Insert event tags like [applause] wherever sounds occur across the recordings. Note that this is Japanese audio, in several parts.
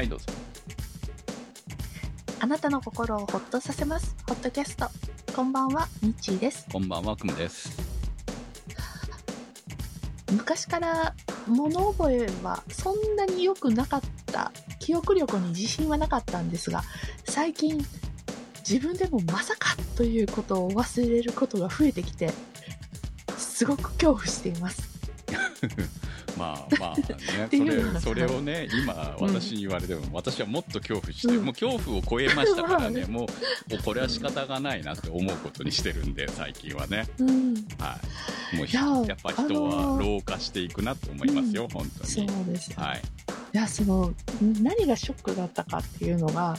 はい、どうぞ。あなたの心をほっとさせます。ホットキャスト。こんばんは、ミッチーです。こんばんは、くむです。昔から物覚えはそんなに良くなかった。記憶力に自信はなかったんですが、最近自分でもまさかということを忘れることが増えてきて、すごく恐怖しています。[laughs] まあまあね、てそれ、それをね、今、うん私に言われても、私はもっと恐怖して、うんもう恐怖を超えましたからね、まあもう、これは仕方がないなって思うことにしてるんで、最近はね。うん。はい。もうややっぱ人はー老化していくなと思いますよ、本当そうに。です。はい。いや、その、何がショックだったかっていうのが、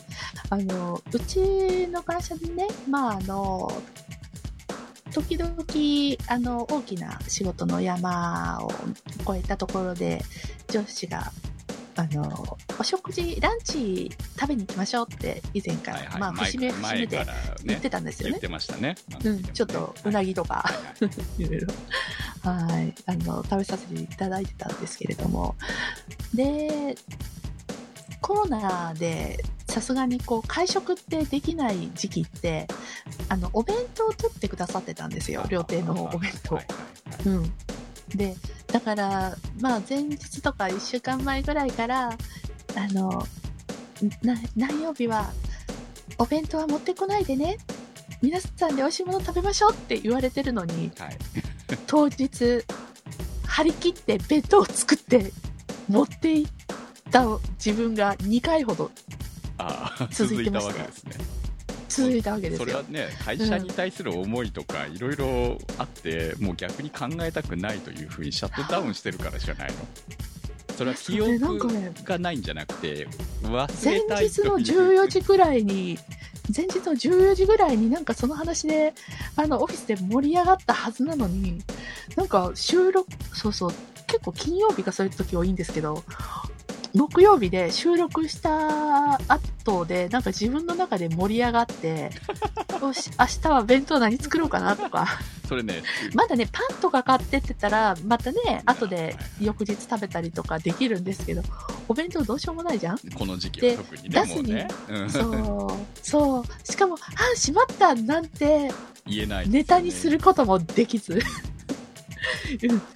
あの、うちの会社でね、まあ、あの、時々、あの、大きな仕事の山を越えたところで、上司が、あの、お食事、ランチ食べに行きましょうって、以前から、はいはい。まあ、節目節目で言っね、てたんですよね言っ。てましたね。うん、ちょっと、うなぎとか、は [laughs] いろいろ、はい、あの、食べさせていただいてたんですけれども、で、コロナで、さすがにこう、会食ってできない時期って、あの、お弁当を取ってくださってたんですよ、料亭のお弁当うん。で、だから、まあ、前日とか1週間前ぐらいから、あの、な、何曜日は、お弁当は持ってこないでね。皆さんで美味しいもの食べましょうって言われてるのに、はい。当日、張り切って弁当を作って持っていった自分が2回ほどああ、続続いたわけですね。続いたわけですよ。それはね、会社に対する思いとか、いろいろあって、もう逆に考えたくないというふうにシャットダウンしてるからじゃないのそれは記憶ねがないんじゃなくて、忘前れたい日のという14時ぐらいに、前日の14時ぐらいになんかその話で、あの、オフィスで盛り上がったはずなのに、なんか収録、そうそう、結構金曜日がそういう時多いんですけど、木曜日で収録した後で、なんか自分の中で盛り上がって、[laughs] よし、明日は弁当何作ろうかなとか、それね、まだね、パンとか買ってってたら、またね、後で翌日食べたりとかできるんですけど、お弁当どうしようもないじゃん。この時期は特にね、出すに。ね、うん。そう、そう。しかも、あ、しまったなんて、言えないね、ネタにすることもできず。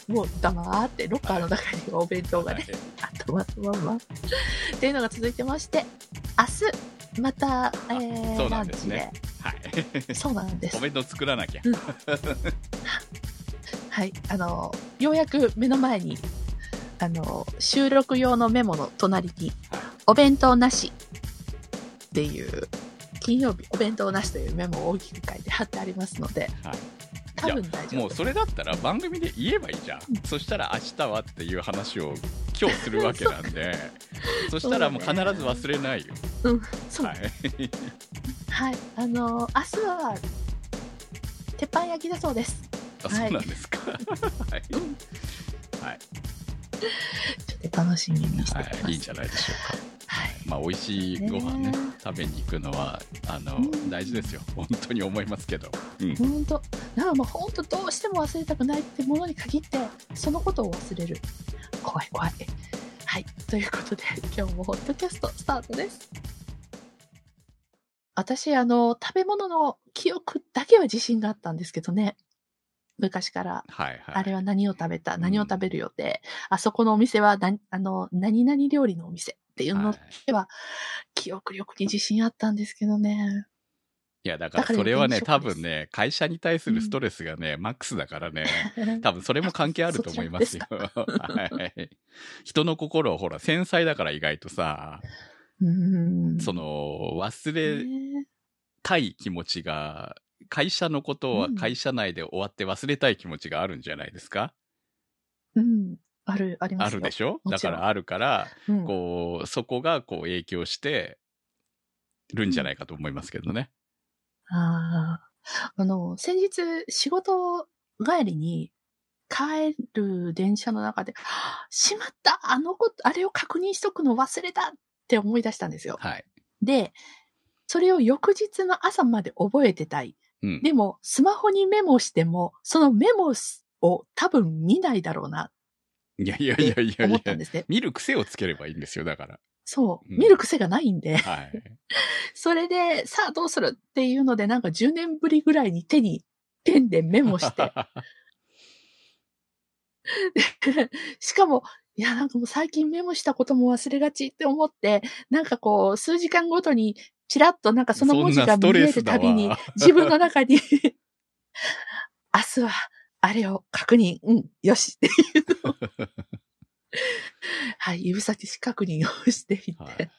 うん、もう黙って、ロッカーの中にはお弁当がね、あったままんま。っていうのが続いてまして、明日、また、えー、そうなんですね。はい。そうなんですお。弁当作らなきゃ。[laughs] はい。あの、ようやく目の前に、あの、収録用のメモの隣に、はいお弁当なしっていう、金曜日お弁当なしというメモを大きく書いて貼ってありますので、はい多分大丈夫。もうそれだったら番組で言えばいいじゃん。そしたら明日はっていう話を今日するわけなんで、そしたらもう必ず忘れないよ。そう、ははい。い。あの、明日は、鉄板焼きだそうです。あ、はいそうなんですか。はい。[laughs] はい。ちょっと楽しみにしてます。はい。いいんじゃないでしょうか。はい。まあ、美味しいご飯ねね、食べに行くのは、あのうん、大事ですよ。本当に思いますけど。うん。本当なんかもう本当どうしても忘れたくないってものに限って、そのことを忘れる。怖い怖い。はい。ということで、今日もホットキャストスタートです。私、あの、食べ物の記憶だけは自信があったんですけどね。昔から。はいはい。あれは何を食べた、うん何を食べる予定、あそこのお店は何、あの、何々料理のお店っていうのはいでは、記憶力に自信あったんですけどね。いや、だからそれはね、多分ね、会社に対するストレスがね、マックスだからね、[laughs] 多分それも関係あると思いますよ。[laughs] はい。人の心をほら、繊細だから意外とさ、うーん。その、忘れねたい気持ちが、会社のことはうん会社内で終わって忘れたい気持ちがあるんじゃないですか、うん。ある、ありますよ。あるでしょ？だからあるから、うんこう、そこがこう影響してるんじゃないかと思いますけどね。ああ。あの、先日、仕事帰りに、帰る電車の中で、はあしまったあのこと、あれを確認しとくの忘れたって思い出したんですよ。はい。で、それを翌日の朝まで覚えてたい。うん。でも、スマホにメモしても、そのメモを多分見ないだろうなっいやいやいやいてやいや。思ったん、ですね。見る癖をつければいいんですよ、だから。そう、うん。見る癖がないんで、はい。[laughs] それで、さあどうするっていうので、なんか10年ぶりぐらいに手にペンでメモして、[laughs] しかも、いや、なんかもう最近メモしたことも忘れがちって思って、なんかこう、数時間ごとに、ちらっとなんかその文字が見えるたびに自分の中に、[laughs] 明日は、あれを確認、うん、よしっていうのを、[laughs] はい、指先確認をしていて、はい。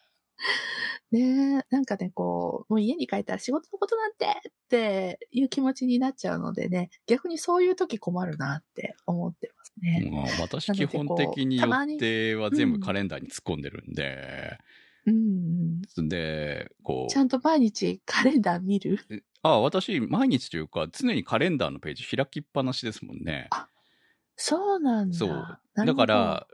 ねえ、なんかね、こう、もう家に帰ったら仕事のことなんてっていう気持ちになっちゃうのでね、逆にそういう時困るなって思ってますね。まあ私基本的に予定は全部カレンダーに突っ込んでるんで、うんうん。で、こちゃんと毎日カレンダー見る？う、あ、私毎日というか常にカレンダーのページ開きっぱなしですもんね。そうなんだ。そう。だから、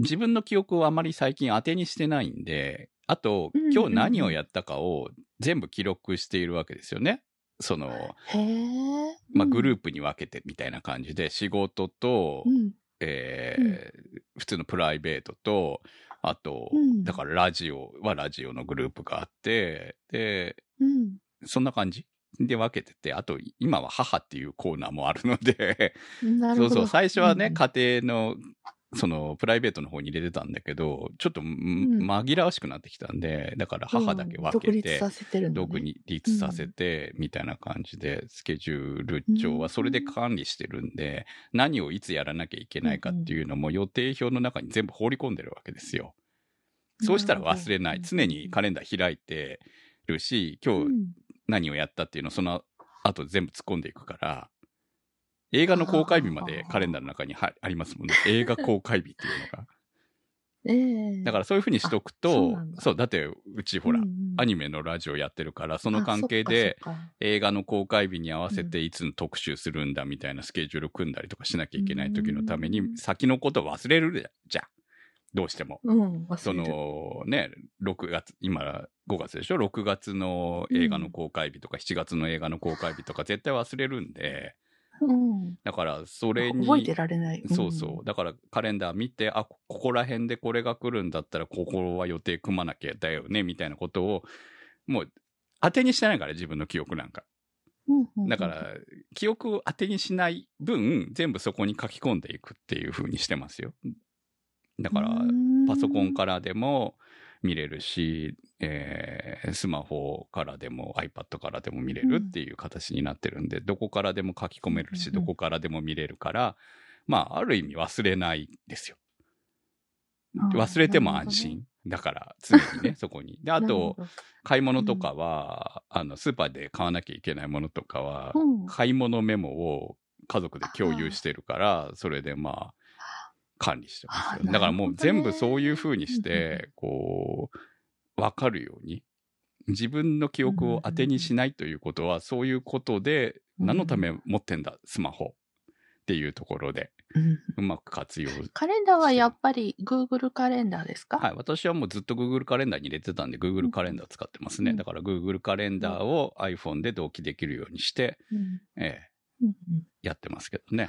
自分の記憶をあまり最近当てにしてないんで、あとうんうんう、ん今日何をやったかを全部記録しているわけですよね。その、へえ。まあ、グルーープに分けてみたいな感じで、仕事と、うん。えー普通のプライベートと、あと、うん。だからラジオはラジオのグループがあって、で、うん。そんな感じ。で分けてて、あと、今は母っていうコーナーもあるので。そうそう、最初はね、うん。家庭の、その、プライベートの方に入れてたんだけど、ちょっと、んん紛らわしくなってきたんで、だから母だけ分けて、うん独立させてるの、ね。独立させて、みたいな感じで、スケジュール帳はそれで管理してるんで、何をいつやらなきゃいけないかっていうのも予定表の中に全部放り込んでるわけですよ。そうしたら忘れない。常にカレンダー開いてるし、今日うん何をやったっていうのをその後全部突っ込んでいくから、映画の公開日までカレンダーの中にはありますもんね。[laughs] 映画公開日っていうのが。ええだからそういうふうにしとくとそう、だってうちほら、うんうんアニメのラジオやってるから、そのあ関係で、映画の公開日に合わせていつの特集するんだみたいなスケジュール組んだりとかしなきゃいけない時のためにうん先のこと忘れるじゃん。どうしても。うん、忘そ。のね、6月、今5月でしょ ?6 月の映画の公開日とか7月の映画の公開日とか絶対忘れるんで、うん。だからそれに、覚えてられない。そうそう。だからカレンダー見て、あ、ここら辺でこれが来るんだったら、ここは予定組まなきゃだよね、みたいなことを、もう当てにしてないから、自分の記憶なんか。だから、記憶を当てにしない分、全部そこに書き込んでいくっていう風にしてますよ。だから、パソコンからでも見れるし、えースマホからでも iPad からでも見れるっていう形になってるんで、どこからでも書き込めるし、うんうんどこからでも見れるから、まあ、ある意味忘れないですよ。忘れても安心。だから、常にね、[laughs] そこに。で、あと買い物とかは、あの、スーパーで買わなきゃいけないものとかは、うん買い物メモを家族で共有してるから、それでまあ、管理してますよ。あだからもう全部そういう風にしうんうんて、こう、わかるように。自分の記憶を当てにしないということは、そういうことで、うん何のため持ってんだ、スマホ。っていうところで、うまく活用。カレンダーはやっぱり Google カレンダーですか？はい。私はもうずっと Google カレンダーに入れてたんで、Google カレンダー使ってますね。うんだから Google カレンダーを iPhone で同期できるようにして、うんえやってますけどね。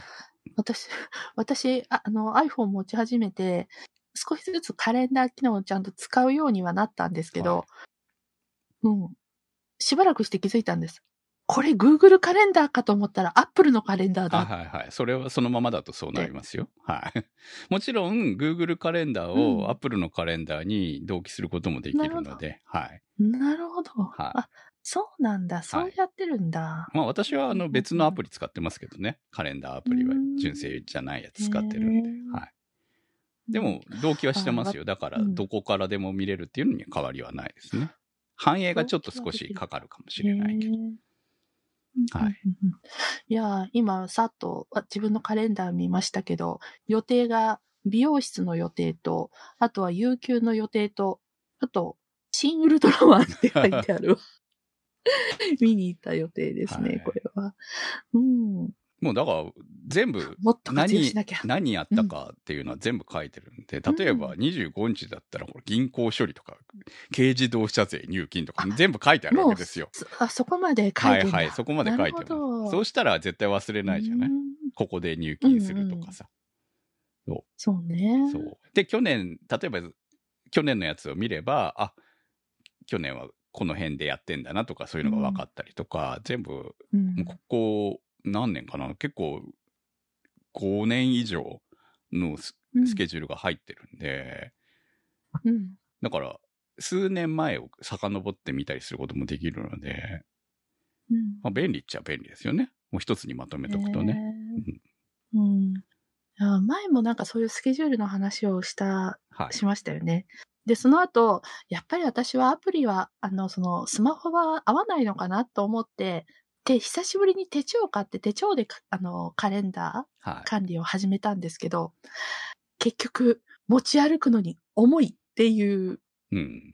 私、[laughs] 私、ああの iPhone 持ち始めて、少しずつカレンダー機能をちゃんと使うようにはなったんですけど、はうん。しばらくして気づいたんです。これ Google カレンダーかと思ったら Apple のカレンダーあだ。はいはい。それはそのままだとそうなりますよ。はい。[laughs] もちろん、Google カレンダーうんを Apple のカレンダーに同期することもできるので、はい。なるほど。はいあ、そうなんだ。そうやってるんだ。まあ私はあの別のアプリ使ってますけどね。カレンダーアプリはうん純正じゃないやつ使ってるんで。はい。でも、同期はしてますよ。だから、うんどこからでも見れるっていうのには変わりはないですね。反映がちょっと少しかかるかもしれないけど。はいいやー、今、さっとあ自分のカレンダー見ましたけど、予定が美容室の予定と、あとは有給の予定と、あと、シン・ウルトラマンって書いてある。[laughs] 見に行った予定ですね、はいこれは。うん。もうだから、全部、もっと活用何しなきゃ。何やったかっていうのは全部書いてるんで、例えば25日だったら、銀行処理とか、軽自動車税入金とか、全部書いてあるわけですよ。そあ、そこまで書いてる。はいはい、そこまで書いてなるそうしたら絶対忘れないじゃない、うんここで入金するとかさ。そうね。そう。で、去年、例えば、去年のやつを見れば、あ、去年はこの辺でやってんだなとか、そういうのが分かったりとか、全部、うんここ何年かな？結構5年以上のスケジュールが入ってるんで、うん。だから数年前を遡ってみたりすることもできるので、うんまあ、便利っちゃ便利ですよね。もう一つにまとめとくとね。へーうん。あ前もなんかそういうスケジュールの話をした、はい。しましたよね。で、その後、やっぱり私はアプリは、あの、その、スマホは合わないのかなと思って、で、久しぶりに手帳を買って、手帳でか、あの、カレンダはいー。管理を始めたんですけど、結局、持ち歩くのに重いっていううん。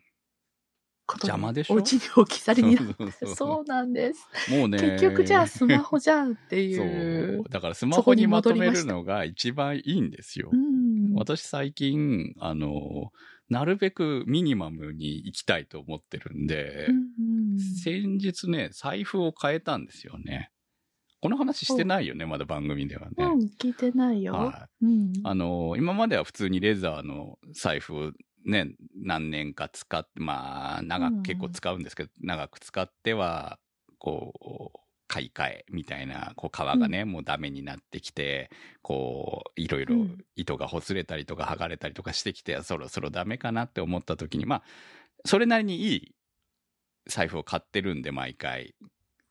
邪魔でしょ？お家に置き去りになっ [laughs] そうそうなんです。もうね。結局じゃあスマホじゃんっていそうう。。だからスマホにまとめるのが一番いいんですよう。ん。私最近、あの、なるべくミニマムに行きたいと思ってるんで、うんうん先日ね、財布を変えたんですよね。この話してないよね、まだ番組ではね。うん、聞いてないよ。はい。うん。あの、今までは普通にレザーの財布をね、何年か使って、まあ、長うんく結構使うんですけど、長く使っては、こう、買い替えみたいな、こう、革がね、もうダメになってきて、こう、いろいろうん。糸がほつれたりとか剥がれたりとかしてきて、そろそろダメかなって思った時に、まあ、それなりにいい財布を買ってるんで、毎回。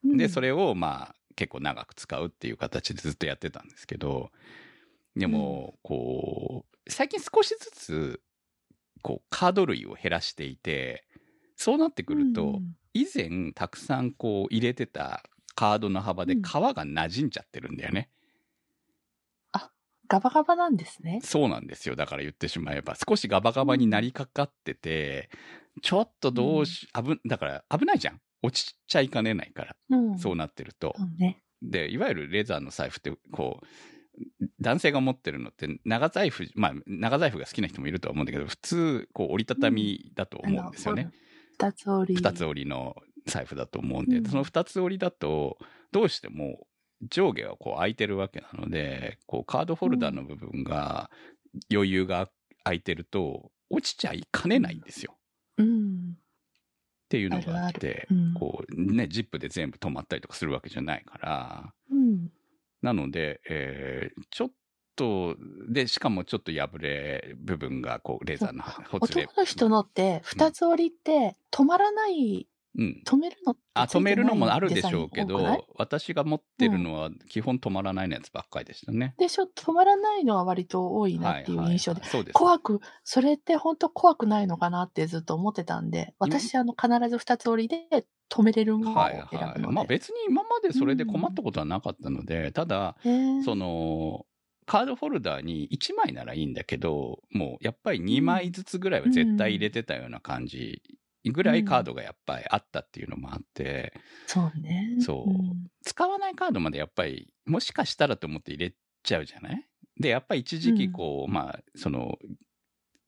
で、それ、れをまあ結構長く使うっていう形でずっとやってたんですけど、でも、こう、最近少しずつ、こう、カード類を減らしていて、そうなってくると、うん。以前たくさんこう入れてたカードの幅でうん皮が馴染んじゃってるんだよね。ガバガバなんですね。そうなんですよ。だから言ってしまえば、少しガバガバになりかかってて、ちょっとどうし、危、だから危ないじゃん。落ちちゃいかねないから、うん。そうなってると。ね。で、いわゆるレザーの財布って、こう、男性が持ってるのって、長財布、まあ、長財布が好きな人もいるとは思うんだけど、普通、こう、折りたたみだと思うんですよね。あの。二つ折り。二つ折りの財布だと思うんで、うんその二つ折りだと、どうしても上下はこう空いてるわけなので、こう、カードホルダーの部分が、余裕が空いてると、落ちちゃいかねないんですよ。うん。っていうのがあっあるて、あるうんこう、ね、ジップで全部止まったりとかするわけじゃないから、うん。なので、えーちょっと、で、しかもちょっと破れ部分が、こう、レザーのほつれ。男の人のって、二つ折りって、止まらない、うん。止めるのあ、止めるのもあるでしょうけど、私が持ってるのは基本止まらないのやつばっかりでしたね。でしょ止まらないのは割と多いなっていう印象で。はいはいはいそうです。怖く、それって本当怖くないのかなってずっと思ってたんで、私、あの、必ず二つ折りで止めれるものをはい選はい。ぶので。まあ別に今までそれで困ったことはなかったので、ただ、へーその、カードホルダーに1枚ならいいんだけど、もうやっぱり2枚ずつぐらいは絶対入れてたような感じぐらいカードがやっぱりあったっていうのもあって、そうね。そう使わないカードまでやっぱり、もしかしたらと思って入れちゃうじゃない？で、やっぱり一時期こう、まあ、その、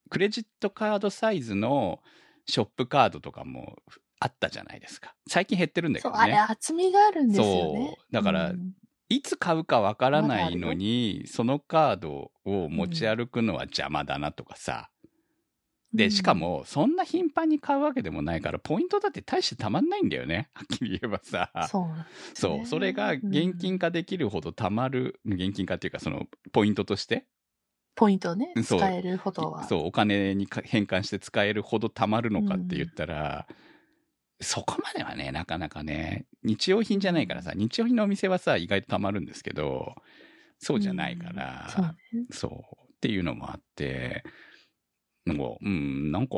クレジットカードサイズのショップカードとかもあったじゃないですか。最近減ってるんだけそう、あれどね。厚みがあるんですよね。そうだからうんいつ買うかわからないのに、そのカードを持ち歩くのは邪魔だなとかさ。で、しか、も、そんな頻繁に買うわけでもないから、ポイントだって大してたまんないんだよね。はっきり言えばさ。うんそうなんですそう、ねそれが現金化できるほどたまる、現金化っていうか、その、ポイントとして、ポイントね、使えるほどは。そう、お金にか変換して使えるほどたまるのかって言ったら、そこまではね、なかなかね、日用品じゃないからさ、日用品のお店はさ、意外とたまるんですけど、そうじゃないから、そうね。そう。っていうのもあって、なんか、うん、なんか、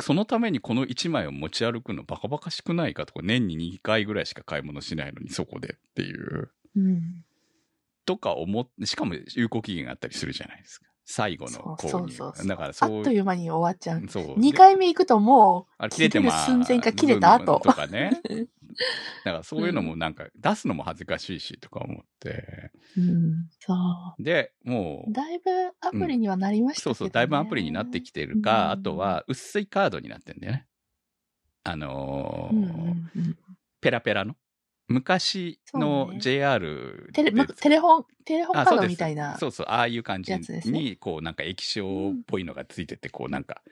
そのためにこの1枚を持ち歩くのバカバカしくないかとか、年に2回ぐらいしか買い物しないのにそこでっていう、うん。とか思って、しかも有効期限があったりするじゃないですか。最後の購入。そうそうそう。だからあそうっという間に終わっちゃう。そう。2回目行くともあれ切れてま切れる寸前か切れた後とかね。[laughs] う、だからそういうのもなんか出すのも恥ずかしいしとか思って。うん、そで、もう。だいぶアプリにはなりましたけど、ねそうそう、だいぶアプリになってきてるか、うんあとは薄いカードになってんだよね。あのーうんうんうん。ペラペラの。昔のそうね JR テレ、まテレホン、テレホンカードみたいな。そうそう、ああいう感じに、こうなんか液晶っぽいのがついてて、こうなんか、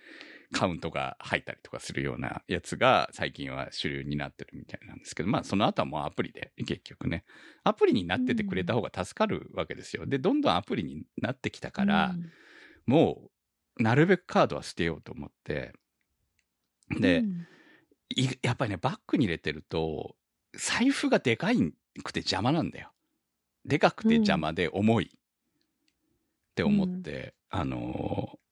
カウントが入ったりとかするようなやつが最近は主流になってるみたいなんですけど、まあその後はもうアプリで結局ね、アプリになっててくれた方が助かるわけですよ。で、どんどんアプリになってきたから、もうなるべくカードは捨てようと思って、で、うんいやっぱりね、バッグに入れてると、財布がでかいくて邪魔なんだよ。でかくて邪魔で重い。って思って、あのー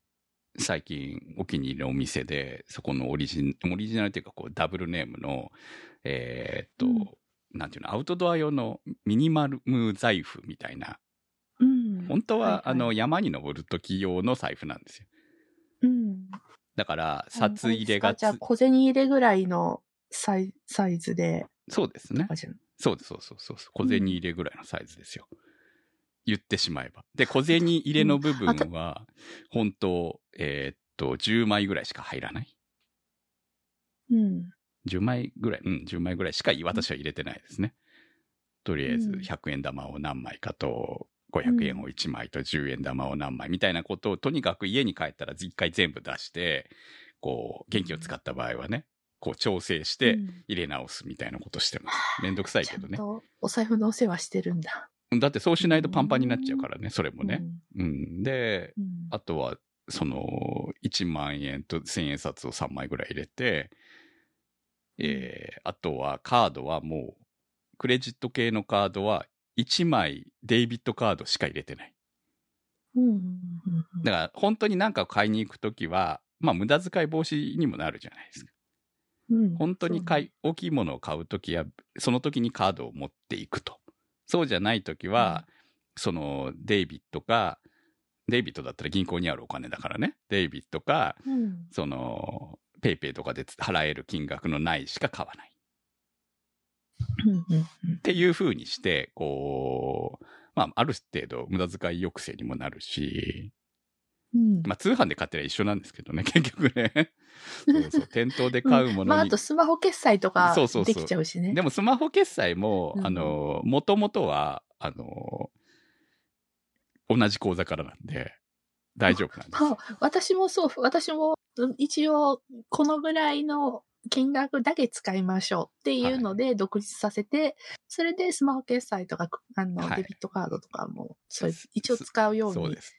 最近お気に入りのお店で、そこのオリジン、オリジナルっていうかこうダブルネームの、えーっと、うんなんていうの、アウトドア用のミニマルム財布みたいな、うん本当は、はいはいあの、山に登る時用の財布なんですよ。うん。だから、札入れがつじゃあ、小銭入れぐらいのサイサイズで、そうですねそうです、そうそうそうそう。小銭入れぐらいのサイズですよ。言ってしまえば。で、小銭入れの部分は、本当えーっと、10枚ぐらいしか入らない。うん。10枚ぐらい、うん、10枚ぐらいしか私は入れてないですね。とりあえず、うん100円玉を何枚かと、500円を1枚と10円玉を何枚みたいなことを、とにかく家に帰ったら一回全部出して、こう、元気を使った場合はね、こう調整してうん入れ直すみたいなことしてます。めんどくさいけどね。んとお財布のお世話してるんだ。だってそうしないとパンパンになっちゃうからね、それもね。うん。うん。で、うんあとは、その、1万円と1000円札を3枚ぐらい入れて、えー、あとはカードはもう、クレジット系のカードは1枚デイビットカードしか入れてない。だから本当に何かを買いに行くときは、まあ無駄遣い防止にもなるじゃないですか。うん本当に買い、大きいものを買うときは、その時にカードを持っていくと。そうじゃないときは、そのデイビットか、デイビットだったら銀行にあるお金だからね。デビットか、うんその、ペイペイとかで払える金額のないしか買わない。っていう風にして、こう、まあ、ある程度無駄遣い抑制にもなるし、うん。まあ、通販で買ってりゃ一緒なんですけどね、結局ね。[laughs] そうそう、店頭で買うもまあ、のに。あとスマホ決済とかそうそうそう。できちゃうしね。でもスマホ決済も、うんあの、もともとは、あの、同じ口座からなんで、大丈夫なんです。私もそう、私もうん一応このぐらいの金額だけ使いましょうっていうので独立させて、それでスマホ決済とか、あの、はい。デビットカードとかも、そういう一応使うようにそうです。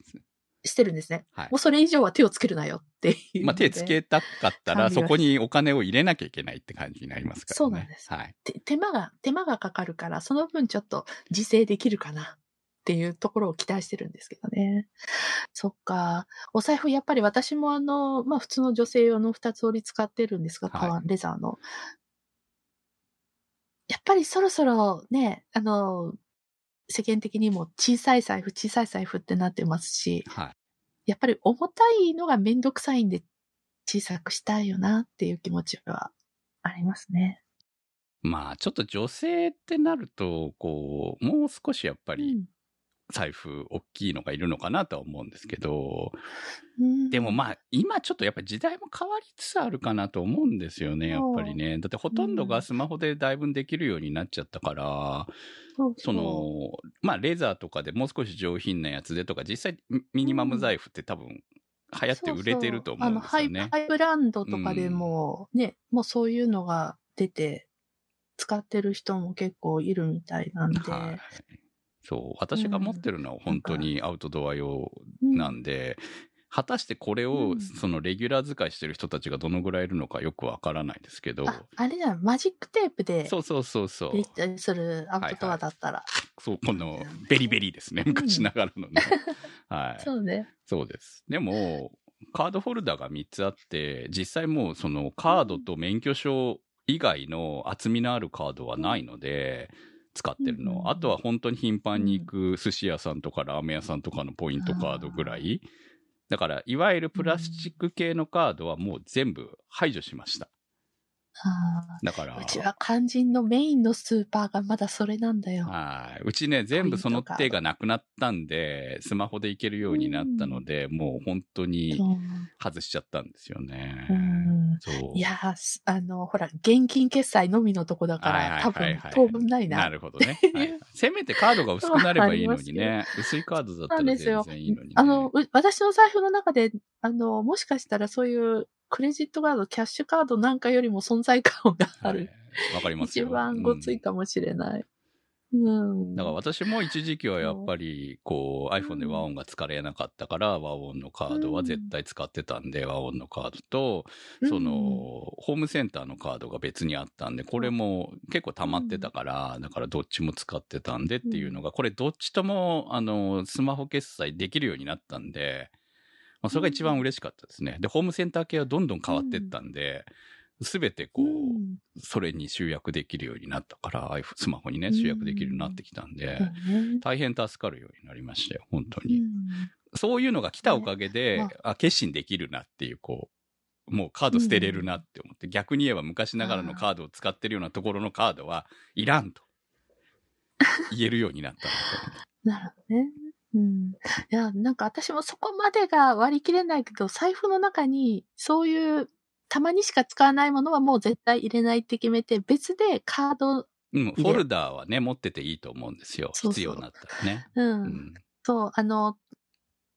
してるんですね。はいもう。それ以上は手をつけるなよっていう。まあ、手つけたかったら、そこにお金を入れなきゃいけないって感じになりますからね。そうなんですはい。て手間が、手間がかかるから、その分ちょっと自制できるかなっていうところを期待してるんですけどね。そっか。お財布、やっぱり私もあの、まあ普通の女性用の二つ折り使ってるんですが、はい革レザーの。やっぱりそろそろね、あの、世間的にも小さい財布、小さい財布ってなってますし、はい。やっぱり重たいのがめんどくさいんで小さくしたいよなっていう気持ちはありますね。まあ、ちょっと女性ってなると、こう、もう少しやっぱりうん財布大きいのがいるのかなとは思うんですけど、うんでもまあ、今ちょっとやっぱり時代も変わりつつあるかなと思うんですよね、やっぱりね。だってほとんどがスマホでだいぶできるようになっちゃったから、そうその、まあ、レザーとかでもう少し上品なやつでとか、実際ミミニマム財布って多分流行って売れてると思うんですよそうそうあねのハイ。ブランドとかでも、ね、もうそういうのが出て、使ってる人も結構いるみたいなんで。はい。そう。私が持ってるのは本当にアウトドア用うんなんで、果たしてこれをうんそのレギュラー使いしてる人たちがどのぐらいいるのかよくわからないですけど、あ、あれだ、マジックテープでそうそうそうそうするアウトドアだったら。そう、このベリベリですね。昔ながらのね。[laughs] はい。そうね。そうです。でも、カードホルダーが3つあって、実際もうそのカードと免許証以外の厚みのあるカードはないので、使ってるうんの。あとは本当に頻繁に行く寿司屋さんとかラーメン屋さんとかのポイントカードぐらい。だから、いわゆるプラスチック系のカードはもう全部排除しました。あだからー、うちは肝心のメインのスーパーがまだそれなんだよ。はい。うちね、全部その手がなくなったんで、スマホでいけるようになったので、もう本当に外しちゃったんですよね。うん。いやあの、ほら、現金決済のみのとこだから、はいはい多はいはい、分当分ないな。なるほどね。はい [laughs] せめてカードが薄くなればいいのにね。薄いカードだったら全なんですよ然いいのに、ね。あの、う私の財布の中で、あの、もしかしたらそういうクレジットカード、キャッシュカードなんかよりも存在感がある。はいわかりますよ。一番ごついかもしれない。うん。だから私も一時期はやっぱり、こう iPhone で和音が使えなかったから、和音のカードは絶対使ってたんで、和音のカードと、その、ホームセンターのカードが別にあったんで、これも結構溜まってたから、だからどっちも使ってたんでっていうのが、これどっちとも、あの、スマホ決済できるようになったんで、まあ、それが一番嬉しかったですね。で、ホームセンター系はどんどん変わってったんで、すべてこう、うんそれに集約できるようになったから、スマホにね、集約できるようになってきたんで、そうね大変助かるようになりましたよ、本当に。うんそういうのが来たおかげで、ねあ、決心できるなっていう、こう、もうカード捨てれるなって思って、逆に言えば昔ながらのカードを使ってるようなところのカードはいらんと [laughs] 言えるようになった。なるほどね。うん。いや、なんか私もそこまでが割り切れないけど、財布の中にそういう、たまにしか使わないものはもう絶対入れないって決めて、別でカード、うん、フォルダーはね、持ってていいと思うんですよ。そうそう必要になったらね。うん、うん。そう、あの、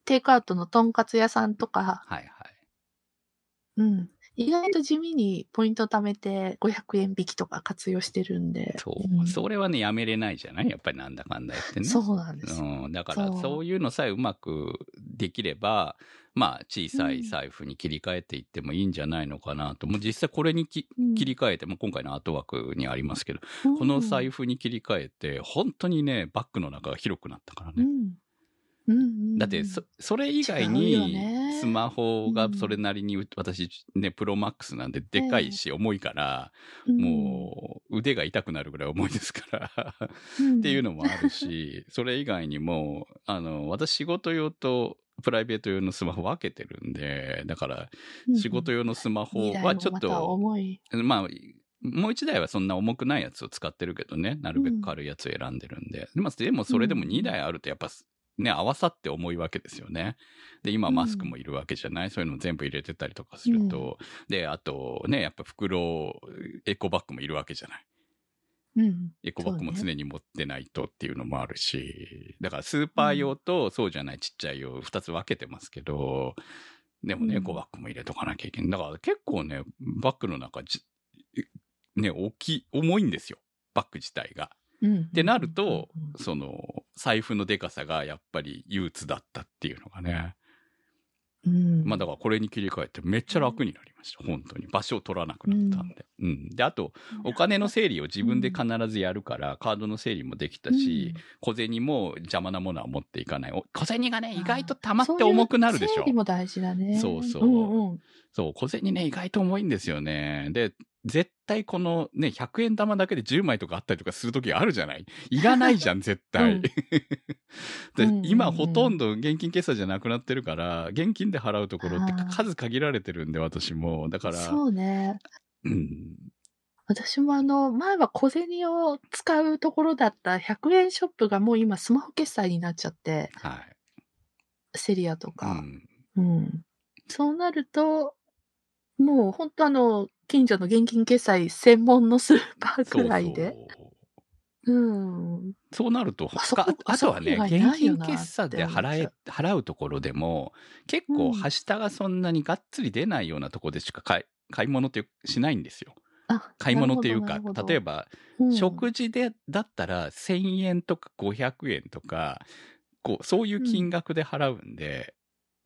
テイクアウトのとんかつ屋さんとか、はいはい。うん。意外と地味にポイント貯めて500円引きとか活用してるんで。そう。んそれはね、やめれないじゃない？やっぱりなんだかんだやってね。そうなんですよ。うん、だからそういうのさえうまくできれば、まあ小さい財布に切り替えていってもいいんじゃないのかなと。もう実際これにきうん切り替えて、まあ、今回のアートワークにありますけど、うんこの財布に切り替えて、本当にね、バッグの中が広くなったからね。うん。うんうんうんだってそ、それ以外にね、スマホがそれなりに、私ね、プロマックスなんででかいし重いから、もう腕が痛くなるぐらい重いですから。うん、っていうのもあるし、それ以外にも、あの、私仕事用とプライベート用のスマホ分けてるんで、だからうん仕事用のスマホはちょっと。まあ、もう一台はそんな重くないやつを使ってるけどね、なるべく軽いやつを選んでるんで。でも、でもそれでも2台あるとやっぱね、合わさって重いわけですよね。で、今マスクもいるわけじゃない、そういうの全部入れてたりとかすると、で、あとね、やっぱ袋、エコバッグもいるわけじゃない。うん。エコバッグも常に持ってないとっていうのもあるし、だからスーパー用とそうじゃないちっちゃい用二つ分けてますけど、でもね、うんエコバッグも入れとかなきゃいけない。だから結構ね、バッグの中じ、ね、大きい、重いんですよ。バッグ自体が。うん。ってなるとうんうんその、財布のデカさがやっぱり憂鬱だったっていうのがね。うん。まあだからこれに切り替えてめっちゃ楽になりました。本当に。場所を取らなくなったんで。うん。で、あと、お金の整理を自分で必ずやるから、カードの整理もできたし、小銭も邪魔なものは持っていかない。お小銭がね、意外と溜まって重くなるでしょそういう整理。も大事だね。そうそううんうん。そう、小銭ね、意外と重いんですよね。で、絶対このね、100円玉だけで10枚とかあったりとかするときあるじゃない？いらないじゃん、[laughs] 絶対。今ほとんど現金決済じゃなくなってるから、現金で払うところって数限られてるんで、私も。だから、そうね。うん。私もあの、前は小銭を使うところだった100円ショップがもう今スマホ決済になっちゃって、はい。セリアとうか。ん。うん。そうなると、もう本当あの、近所の現金決済専門のスーパーくらいで。そううん。そうなると、あそこああとはね、あそこ以外な現金いよな決済で払え払うところでも、結構、うんはしたがそんなにがっつり出ないようなところでしか買い買い物ってしないんですよ。あ買い物っていうか、例え、ば、ば食事で、だったら1000円とか500円とか、こう、そういう金額で払うんで、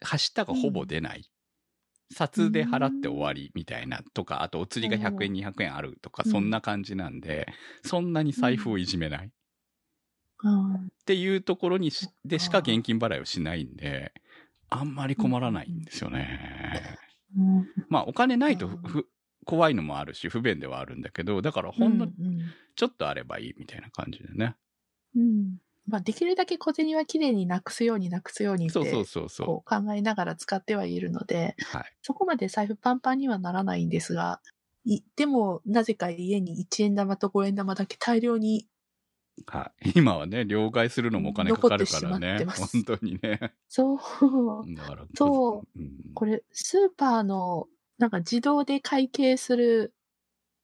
はしたがほぼ出ない。札で払って終わりみたいなとか、あとお釣りが100円、200円あるとか、うん。そんな感じなんで、そんなに財布をいじめない。うん、っていうところにしでしか現金払いをしないんで、あんまり困らないんですよね。うん。まあお金ないと怖いのもあるし不便ではあるんだけど、だからほんのうんちょっとあればいいみたいな感じでね。うんうんまあ、できるだけ小銭はきれいになくすようになくすようにってそうそうそうそこう考えながら使ってはいるので、う。はい。そこまで財布パンパンにはならないんですが、いでも、なぜか家に1円玉と5円玉だけ大量に、はい。[laughs] 今はね、両替するのもお金かかるから残ってしまねって。ます本当にね。そう、だから。そううん。これ、スーパーの、なんか自動で会計する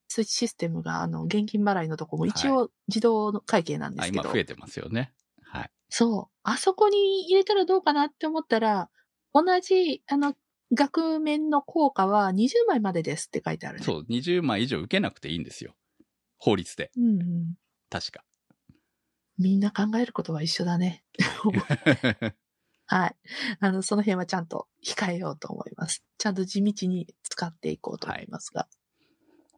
システムが、あの、現金払いのとこも一応自動の会計なんであ、すけど、今増えてますよね。はい。そう。あそこに入れたらどうかなって思ったら、同じ、あの、額面の効果は20枚までですって書いてあるね。そう、20枚以上受けなくていいんですよ。法律で。うんうん。確か。みんな考えることは一緒だね。[laughs] はい。あの、その辺はちゃんと控えようと思います。ちゃんと地道に使っていこうと思いますが。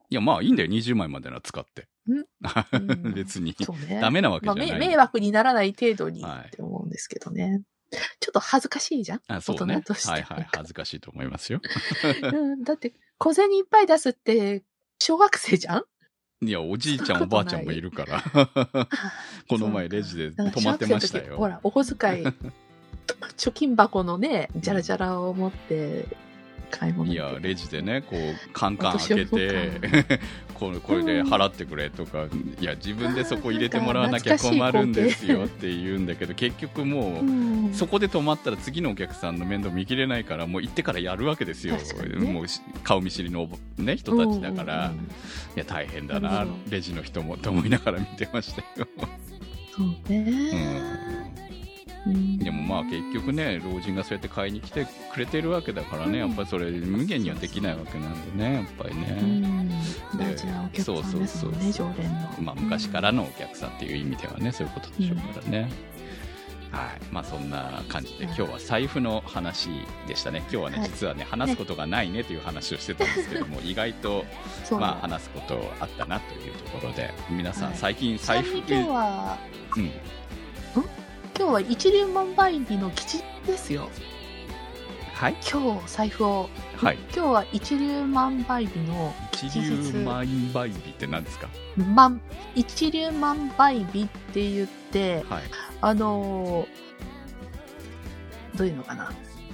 いや、まあいいんだよ、20枚までなら使って。うん？[laughs] 別に。そうね。ダメなわけじまあ、ゃない。め迷惑にならない程度にはいって思うんですけどね。ちょっと恥ずかしいじゃん？あそうね大人としてはいはい。恥ずかしいと思いますよ。[laughs] うん、だって、小銭いっぱい出すって、小学生じゃん？いや、おじいちゃん、おばあちゃんもいるから。[laughs] この前レジで止まってましたよ。ほら、お小遣い、貯金箱のね、じゃらじゃらを持って、買い物いやレジでね、こう、カンカン開けて、これ [laughs] これで払ってくれとか、いや、自分でそこ入れてもらわなきゃ困るんですよって言うんだけど、結局もう、うん。そこで止まったら次のお客さんの面倒見きれないから、もう行ってからやるわけですよ。ね。もうし顔見知りの、ね、人たちだから、うんうんうん。いや、大変だなレジの人もと思いながら見てましたよ。そうね。うんでもまあ結局ね、老人がそうやって買いに来てくれてるわけだからね、うんやっぱりそれ無限にはできないわけなんでね、やっぱりうね。ん大事なお客さんですもんね、そう常連の。まあ昔からのお客さんっていう意味ではね、そういうことでしょうからね。はい。まあそんな感じで、今日は財布の話でしたね。今日はね、はい実はね、話すことがないねという話をしてたんですけども、意外と、そうまあ話すことあったなというところで、皆さんはい最近財布、うん。今日は一粒万倍日の吉ですよ。はい今日財布を、はい。今日は一粒万倍日の一粒万倍日って何ですか？万、一粒万倍日って言って、はい。あのーどういうのかな？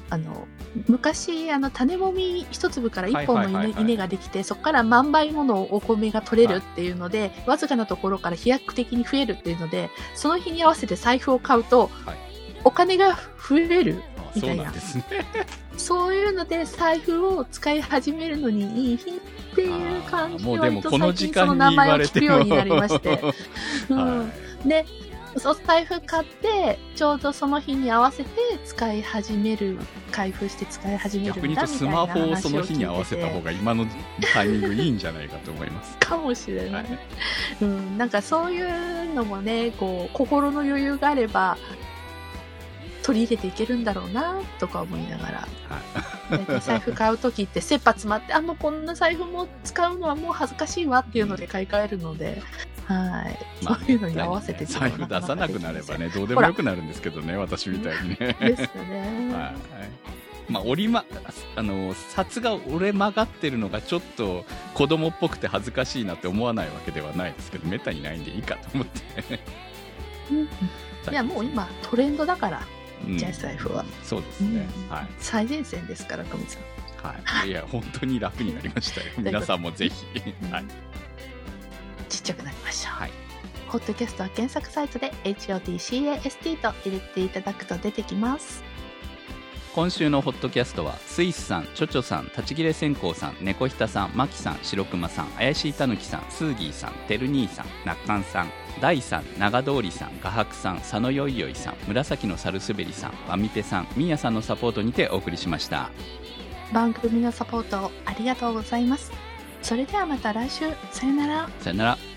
あの、昔、あの、種もみ一粒から一本の稲ができて、そこから万倍ものお米が取れるっていうので、わずかなところから飛躍的に増えるっていうので、その日に合わせて財布を買うと、はいお金が増える。みたいうななんですね。そういうので財布を使い始めるのにいい日っていう感じでと最近その名前を聞くようになりまして。うんはいで、お財布買って、ちょうどその日に合わせて使い始める、開封して使い始めるんだ逆に言うとスみたいなマホを話その日に合わせた方がが今のタイミングいいんじゃないかと思います。かもしれない。はいうん、なんかそういうのもね、こう、心の余裕があれば、取り入れていけるんだろうな、とか思いながら。大体財布買う時って切羽詰まって、あ、もうこんな財布も使うのはもう恥ずかしいわっていうので買い替えるので、はい。まあそういうのに合わせて財布出さなくなればね、どうでもよくなるんですけどね、私みたいにね。ですよね。はい。まあ、折りま、あの、札が折れ曲がってるのがちょっと子供っぽくて恥ずかしいなって思わないわけではないですけど、めったにないんでいいかと思って。うん [laughs] いや、もう今トレンドだから、うんじゃあ財布は。そうですね。うんはい。最前線ですから、トミさん。はい。いや、本当に楽になりましたよ。[laughs] 皆さんもぜひ。はい。ちっちゃくなりました。はい。ホットキャストは検索サイトで HOTCAST と入れていただくと出てきます。今週のホットキャストはスイスさん、チョチョさん、立ち切れ線香さん、猫ひたさん、マキさん、白熊さん、怪しいたぬきさん、スーギーさん、てる兄さん、なっかんさん、大さん、長通りさん、画伯さん、佐野よいよいさん、紫のサルスベリさん、わみてさん、みーやさんのサポートにてお送りしました。番組のサポートありがとうございます。それではまた来週、さよなら。さよなら。